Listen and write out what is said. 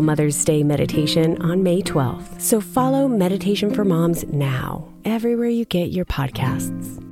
Mother's Day meditation on May 12th. So follow Meditation for Moms now, everywhere you get your podcasts.